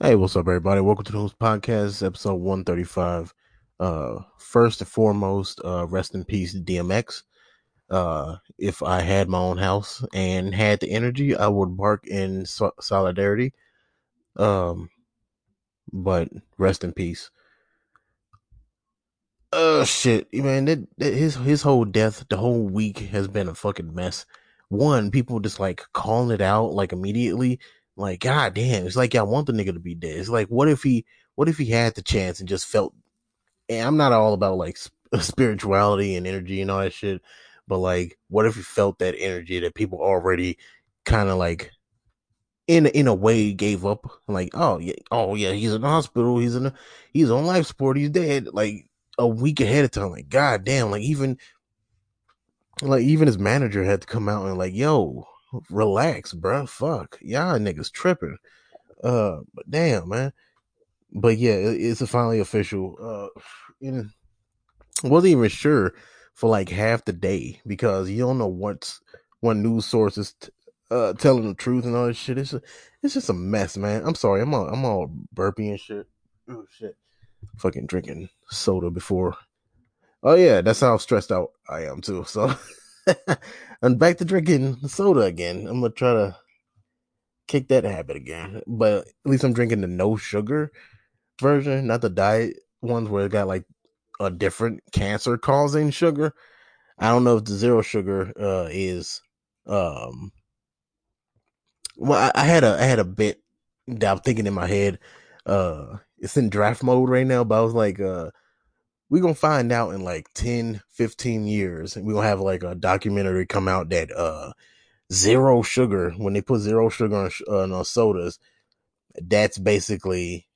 Hey, what's up, everybody? Welcome to the Whomst Podcast, episode 135. Uh, first and foremost, uh, rest in peace, DMX. Uh, if I had my own house and had the energy, I would bark in so- solidarity. Um, but rest in peace. Uh, shit, man, that, that his his whole death, the whole week has been a fucking mess. One, people just like calling it out like immediately like, god damn, it's like I want the nigga to be dead. It's like, what if he, what if he had the chance and just felt? And I'm not all about like spirituality and energy and all that shit, but like, what if he felt that energy that people already kind of like, in in a way, gave up? Like, oh yeah, oh yeah, he's in the hospital, he's in, a, he's on life support, he's dead. Like a week ahead of time. Like, god damn, like even, like even his manager had to come out and like, yo, relax, bro. Fuck, y'all niggas tripping. Uh, but damn, man. But yeah, it, it's finally official. Uh, and wasn't even sure for like half the day because you don't know what's what news sources t- uh telling the truth and all this shit. It's it's just a mess, man. I'm sorry. I'm all I'm all burpy and shit. Oh shit. Fucking drinking soda before. Oh yeah, that's how stressed out I am too. So and back to drinking soda again. I'm gonna try to kick that habit again. But at least I'm drinking the no sugar version, not the diet ones where it got like a different cancer causing sugar. I don't know if the zero sugar uh is um well I, I had a I had a bit that I'm thinking in my head. Uh it's in draft mode right now, but I was like uh we're gonna find out in like 10 15 years and we're gonna have like a documentary come out that uh zero sugar when they put zero sugar on, uh, on sodas that's basically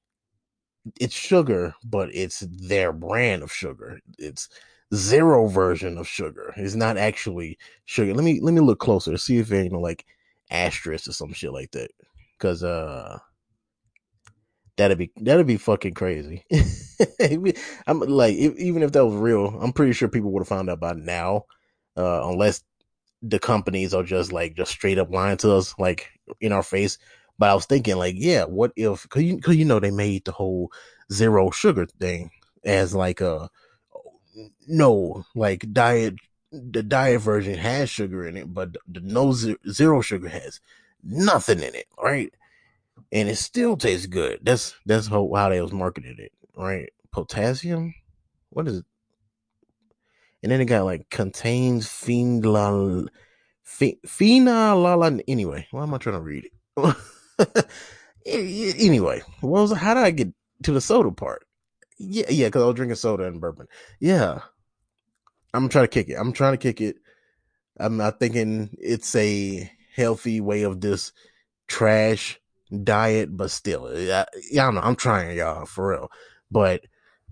it's sugar but it's their brand of sugar. It's zero version of sugar. It's not actually sugar. Let me let me look closer see if you know like asterisk or some shit like that because uh that'd be that'd be fucking crazy i'm like if, even if that was real i'm pretty sure people would have found out by now uh unless the companies are just like just straight up lying to us like in our face. But i was thinking like yeah what if because you, cause you know they made the whole zero sugar thing as like a no like diet the diet version has sugar in it but the no zero sugar has nothing in it right? And it still tastes good. That's that's how, how they was marketing it right potassium? What is it? And then it got like contains phenol phenol anyway why am i trying to read it? Anyway what was how did i get to the soda part? Yeah yeah because i was drinking soda and bourbon. Yeah. I'm trying to kick it. I'm trying to kick it. I'm not thinking it's a healthy way of this trash diet but still I, don't know i'm trying y'all for real but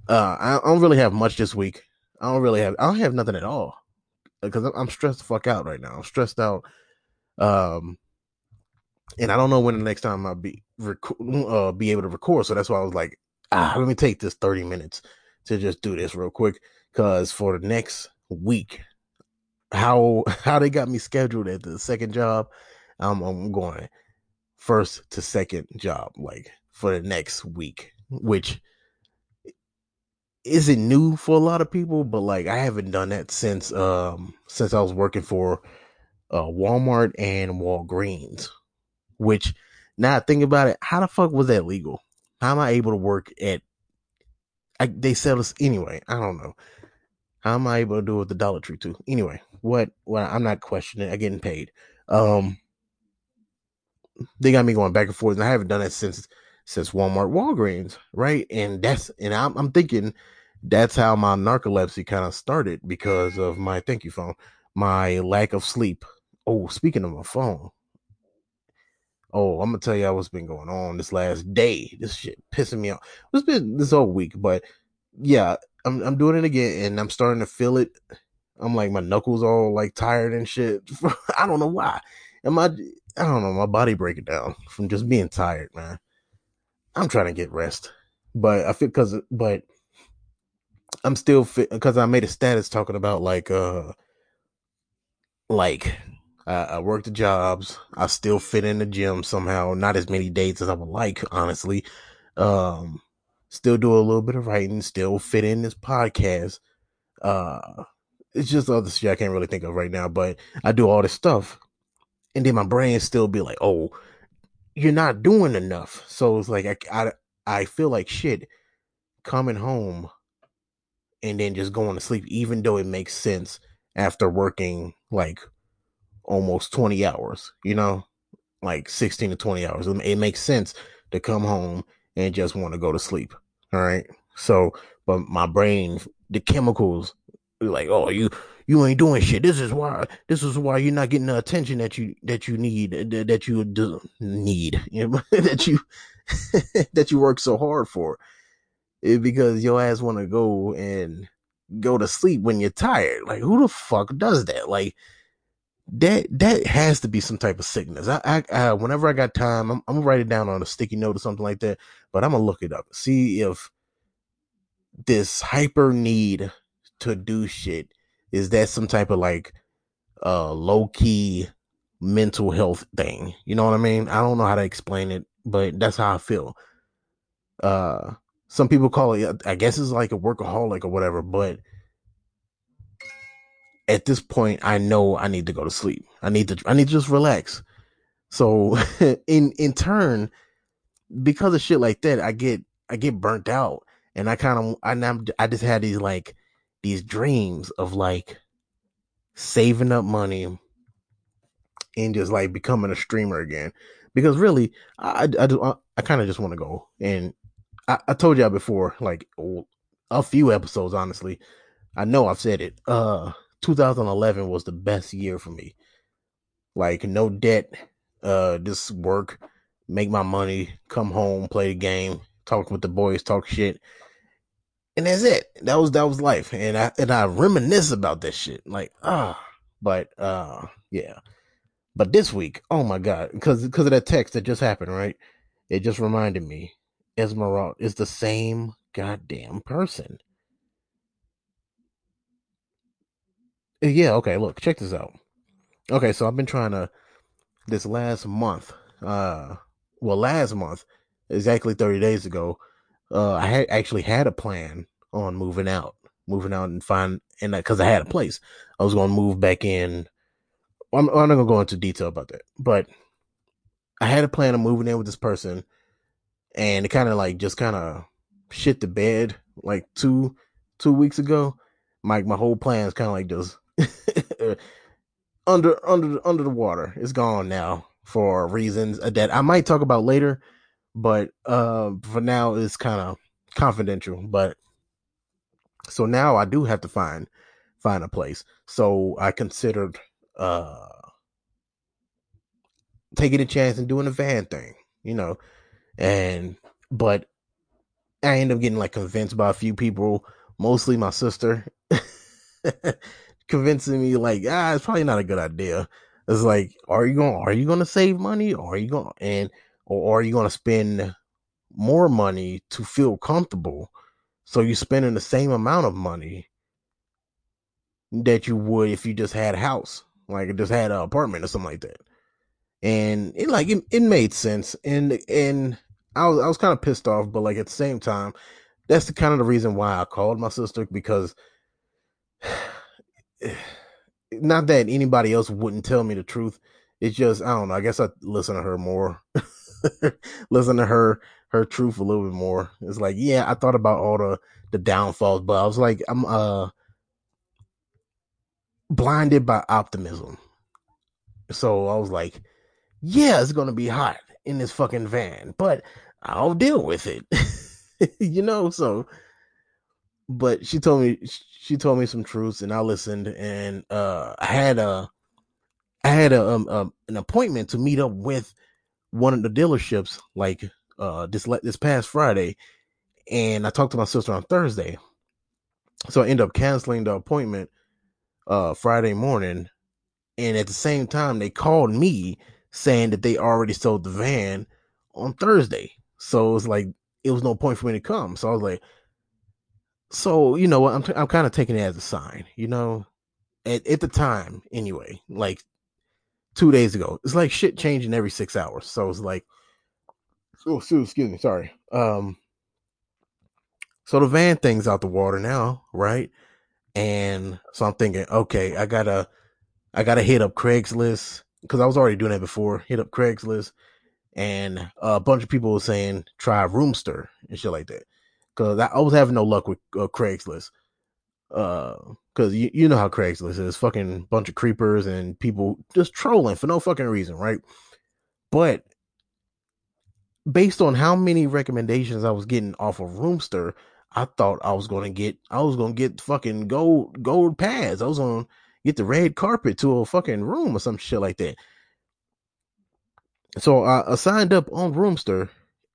uh i don't really have much this week I don't really have. I don't have nothing at all because I'm stressed the fuck out right now. I'm stressed out. Um, and I don't know when the next time I'll be rec- uh, be able to record. So that's why I was like, ah, let me take this 30 minutes to just do this real quick. Cause for the next week, how how they got me scheduled at the second job, um, I'm going first to second job, like for the next week, which isn't new for a lot of people, but like I haven't done that since um since I was working for uh Walmart and Walgreens. Which now think about it, how the fuck was that legal? How am I able to work at I, they sell us anyway. I don't know. How am I able to do it with the Dollar Tree too? Anyway, what well I'm not questioning. I'm getting paid. Um they got me going back and forth, and I haven't done that since since Walmart, Walgreens, right? And that's and I'm, I'm thinking that's how my narcolepsy kind of started because of my thank you phone, my lack of sleep. Oh, speaking of my phone, oh, I'm gonna tell y'all what's been going on this last day. This shit pissing me off. It's been this whole week, but yeah, I'm I'm doing it again, and I'm starting to feel it. I'm like my knuckles all like tired and shit. I don't know why. Am I? I don't know. My body breaking down from just being tired, man. I'm trying to get rest, but I feel because but I'm still fit because I made a status talking about like uh like I, I work the jobs. I still fit in the gym somehow. Not as many days as I would like, honestly. Um, still do a little bit of writing. Still fit in this podcast. Uh, it's just other shit I can't really think of right now. But I do all this stuff, and then my brain still be like, "Oh, you're not doing enough." So it's like I I, I feel like shit coming home and then just going to sleep, even though it makes sense after working like almost 20 hours, you know, like 16 to 20 hours. It makes sense to come home and just want to go to sleep. All right. So, but my brain, the chemicals, like, oh, you, you ain't doing shit. This is why, this is why you're not getting the attention that you, that you need, that you need, you know, that you, that you work so hard for it because your ass want to go and go to sleep when you're tired. Like, who the fuck does that? Like, that that has to be some type of sickness. I, I, I whenever I got time, I'm, I'm, gonna write it down on a sticky note or something like that. But I'm gonna look it up, see if this hyper need to do shit is that some type of like uh low key mental health thing. You know what I mean? I don't know how to explain it, but that's how I feel. Uh, some people call it, I guess it's like a workaholic or whatever, but at this point, I know I need to go to sleep. I need to, I need to just relax. So in, in turn, because of shit like that, I get, I get burnt out and I kind of, I'm. I just had these like, these dreams of like saving up money and just like becoming a streamer again. Because really, I, I, I, I kind of just want to go and I, I told y'all before, like a few episodes, honestly. I know I've said it. Uh, 2011 was the best year for me. Like no debt, uh, just work, make my money, come home, play the game, talk with the boys, talk shit, and that's it. That was that was life, and I and I reminisce about that shit. Like ah, but uh, yeah. But this week, oh my god, because because of that text that just happened, right? It just reminded me Esmeralda is the same goddamn person. Uh, yeah, okay, look, check this out. Okay, so I've been trying to this last month, uh well last month, exactly 30 days ago, uh I had actually had a plan on moving out. Moving out and find and because I had a place. I was gonna move back in. I'm, I'm not gonna go into detail about that, but I had a plan of moving in with this person and it kind of like just kind of shit the bed like two two weeks ago. My my whole plan is kind of like just under under under the water. It's gone now for reasons that I might talk about later, but uh, for now it's kind of confidential. But so now I do have to find find a place. So I considered uh taking a chance and doing a van thing, you know and but I end up getting like convinced by a few people, mostly my sister, convincing me like, ah, it's probably not a good idea. It's like, are you going are you gonna save money? Or are you going and or are you gonna spend more money to feel comfortable? So you're spending the same amount of money that you would if you just had a house, like just had an apartment or something like that. And it like it, it made sense. And and I was I was kind of pissed off, but like at the same time, that's the kind of the reason why I called my sister because not that anybody else wouldn't tell me the truth. It's just I don't know. I guess I listen to her more, listen to her her truth a little bit more. It's like yeah, I thought about all the the downfalls, but I was like I'm uh blinded by optimism. So I was like, yeah, it's gonna be hot in this fucking van, but I'll deal with it. you know, so but she told me she told me some truths and I listened and uh I had a I had a, um, um, an appointment to meet up with one of the dealerships like uh this this past Friday and I talked to my sister on Thursday. So I ended up canceling the appointment uh Friday morning and at the same time they called me saying that they already sold the van on Thursday. So it's like it was no point for me to come. So I was like, so you know, what? I'm t- I'm kind of taking it as a sign, you know, at at the time anyway. Like two days ago. It's like shit changing every six hours. So it's like, oh, excuse me, sorry. Um, so the van thing's out the water now, right? And so I'm thinking, okay, I gotta, I gotta hit up Craigslist because I was already doing that before. Hit up Craigslist, and a bunch of people were saying try Roomster and shit like that. Because I, I, was having no luck with uh, Craigslist. Uh, because you you know how Craigslist is, fucking bunch of creepers and people just trolling for no fucking reason, right? But based on how many recommendations I was getting off of Roomster, I thought I was gonna get I was gonna get fucking gold gold pads. I was gonna get the red carpet to a fucking room or some shit like that. So I, I signed up on Roomster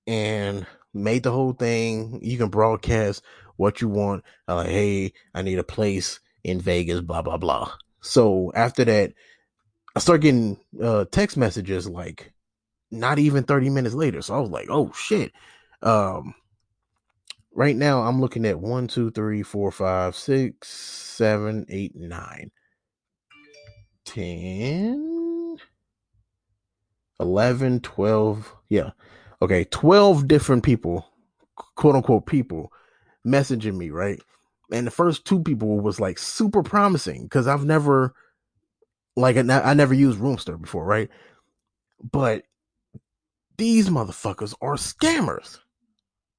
and made the whole thing. You can broadcast what you want. I'm like, hey, I need a place in Vegas, blah blah blah. So after that, I start getting uh, text messages like not even 30 minutes later. So I was like, oh shit. Um right now I'm looking at one, two, three, four, five, six, seven, eight, nine. 10, 11, 12. Yeah. Okay. 12 different people, quote unquote people, messaging me, right? And the first two people was like super promising because I've never, like, I never used Roomster before, right? But these motherfuckers are scammers.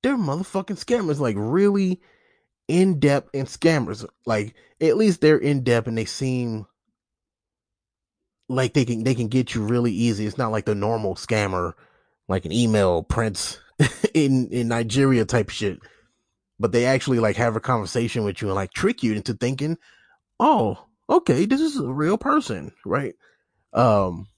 They're motherfucking scammers, like, really in depth and scammers. Like, at least they're in depth and they seem like they can they can get you really easy. It's not like the normal scammer, like an email prince in in Nigeria type shit. But they actually like have a conversation with you and like trick you into thinking, oh, okay, this is a real person, right? Um,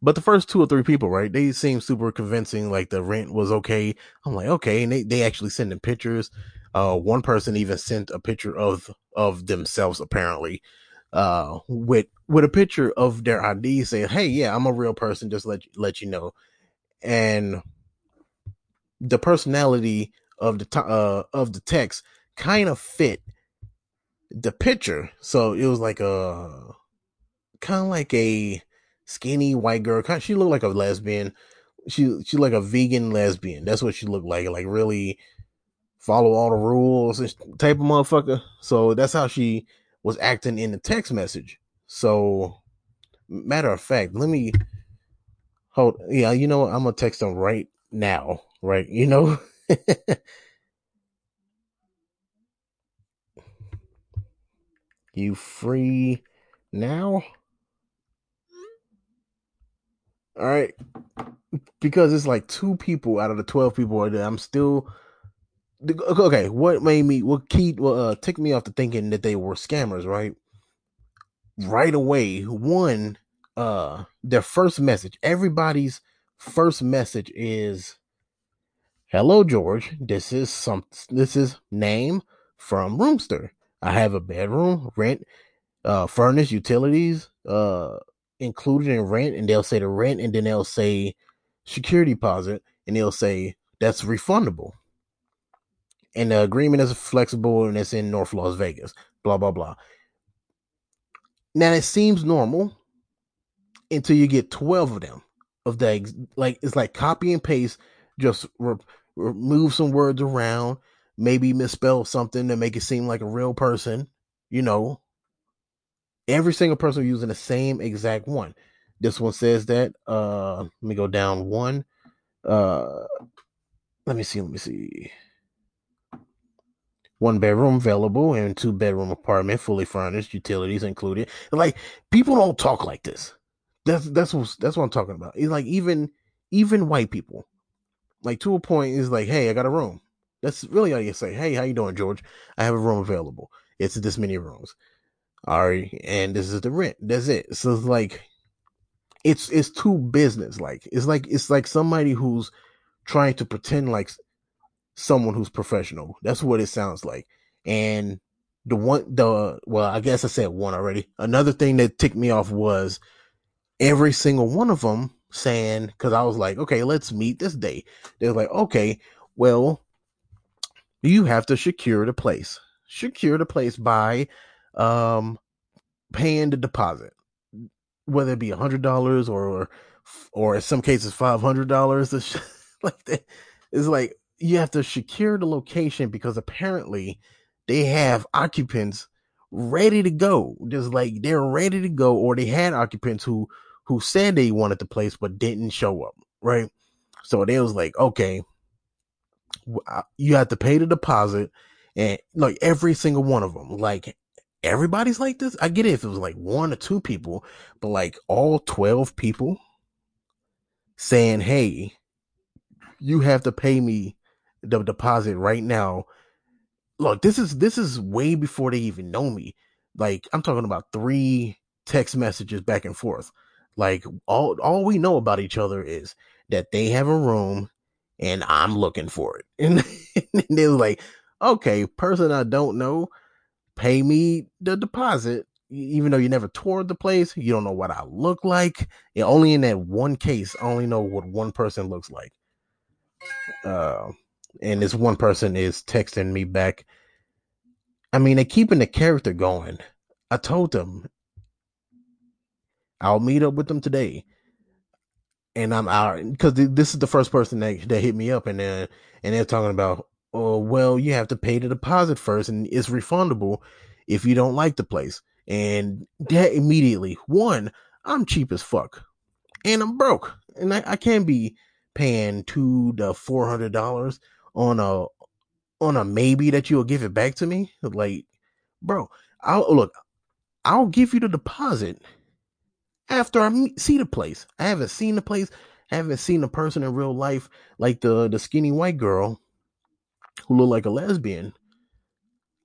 but the first two or three people, right, they seem super convincing. Like the rent was okay. I'm like, okay, and they they actually sending pictures. Uh, one person even sent a picture of of themselves apparently uh with with a picture of their ID saying, "Hey, yeah, I'm a real person. Just let let you know." And the personality of the uh of the text kind of fit the picture, so it was like a kind of like a skinny white girl. Kind, she looked like a lesbian. She she like a vegan lesbian. That's what she looked like. Like really follow all the rules type of motherfucker. So that's how she was acting in the text message. So, matter of fact, let me hold. Yeah, you know what? I'm gonna text him right now. Right? You know. you free now? All right. Because it's like two people out of the 12 people that I'm still okay, what made me what key what uh ticked me off to thinking that they were scammers, right? Right away, one uh their first message, everybody's first message is Hello George, this is some this is name from Roomster. I have a bedroom, rent, uh furnace, utilities, uh included in rent, and they'll say the rent and then they'll say security deposit and they'll say that's refundable and the agreement is flexible and it's in North Las Vegas. Blah blah blah. Now it seems normal until you get twelve of them. Of the like, it's like copy and paste. Just re- remove some words around, maybe misspell something to make it seem like a real person. You know, every single person using the same exact one. This one says that. Uh, let me go down one. Uh, let me see. Let me see one bedroom available and two bedroom apartment, fully furnished, utilities included. Like people don't talk like this. That's that's what that's what I'm talking about. It's like even even white people, like to a point, is like, hey, I got a room. That's really all you say. Hey, how you doing, George? I have a room available. It's this many rooms. All right, and this is the rent. That's it. So it's like it's it's too business like. It's like it's like somebody who's trying to pretend like someone who's professional. That's what it sounds like. And the one, the, well, I guess I said one already. Another thing that ticked me off was every single one of them saying, cause I was like, okay, let's meet this day. They're like, okay, well, you have to secure the place. Secure the place by, um, paying the deposit. whether it be a hundred dollars or or in some cases five hundred dollars. like that, it's like you have to secure the location because apparently they have occupants ready to go. Just like they're ready to go, or they had occupants who who said they wanted the place but didn't show up. Right. So they was like, okay, uh, you have to pay the deposit, and like every single one of them, like everybody's like this. I get it if it was like one or two people, but like all 12 people saying, Hey, you have to pay me the deposit right now. Look, this is, this is way before they even know me. Like I'm talking about three text messages back and forth. Like all, all we know about each other is that they have a room and I'm looking for it. And, and they were like, okay, person I don't know, pay me the deposit, even though you never toured the place. You don't know what I look like. And only in that one case, I only know what one person looks like. Uh, and this one person is texting me back. I mean, they're keeping the character going. I told them I'll meet up with them today and I'm out because this is the first person that that hit me up, and then and they're talking about, oh well, you have to pay the deposit first, and it's refundable if you don't like the place. And that immediately, one, I'm cheap as fuck, and I'm broke, and I, I can't be paying two to four hundred dollars on a on a maybe that you'll give it back to me. Like, bro, I'll look, I'll give you the deposit after I see the place. I haven't seen the place. I haven't seen the person in real life, like the the skinny white girl who looked like a lesbian.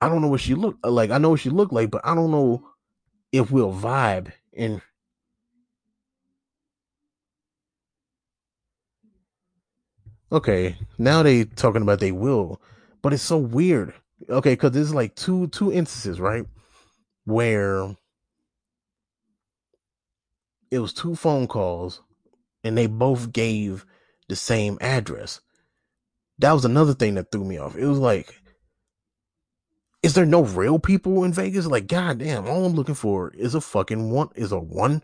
I don't know what she looked like. I know what she looked like, but I don't know if we'll vibe and okay now they talking about they will but it's so weird okay because there's like two two instances right where it was two phone calls and they both gave the same address. That was another thing that threw me off. It was like, is there no real people in Vegas? Like, goddamn, all I'm looking for is a fucking one, is a one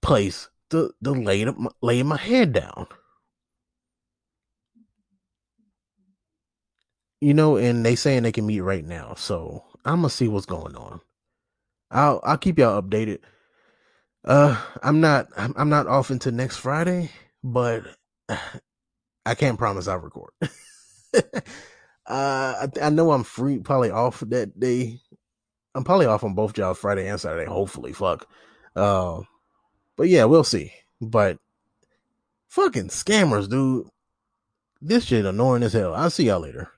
place to, to lay, lay my head down. You know, and they saying they can meet right now. So I'm gonna see what's going on. I'll, I'll keep y'all updated. Uh, I'm not. I'm, not off until next Friday, but I can't promise I'll record. uh, I, I know I'm free, probably off that day. I'm probably off on both jobs, Friday and Saturday. Hopefully, fuck. Uh, but yeah, we'll see. But fucking scammers, dude. This shit annoying as hell. I'll see y'all later.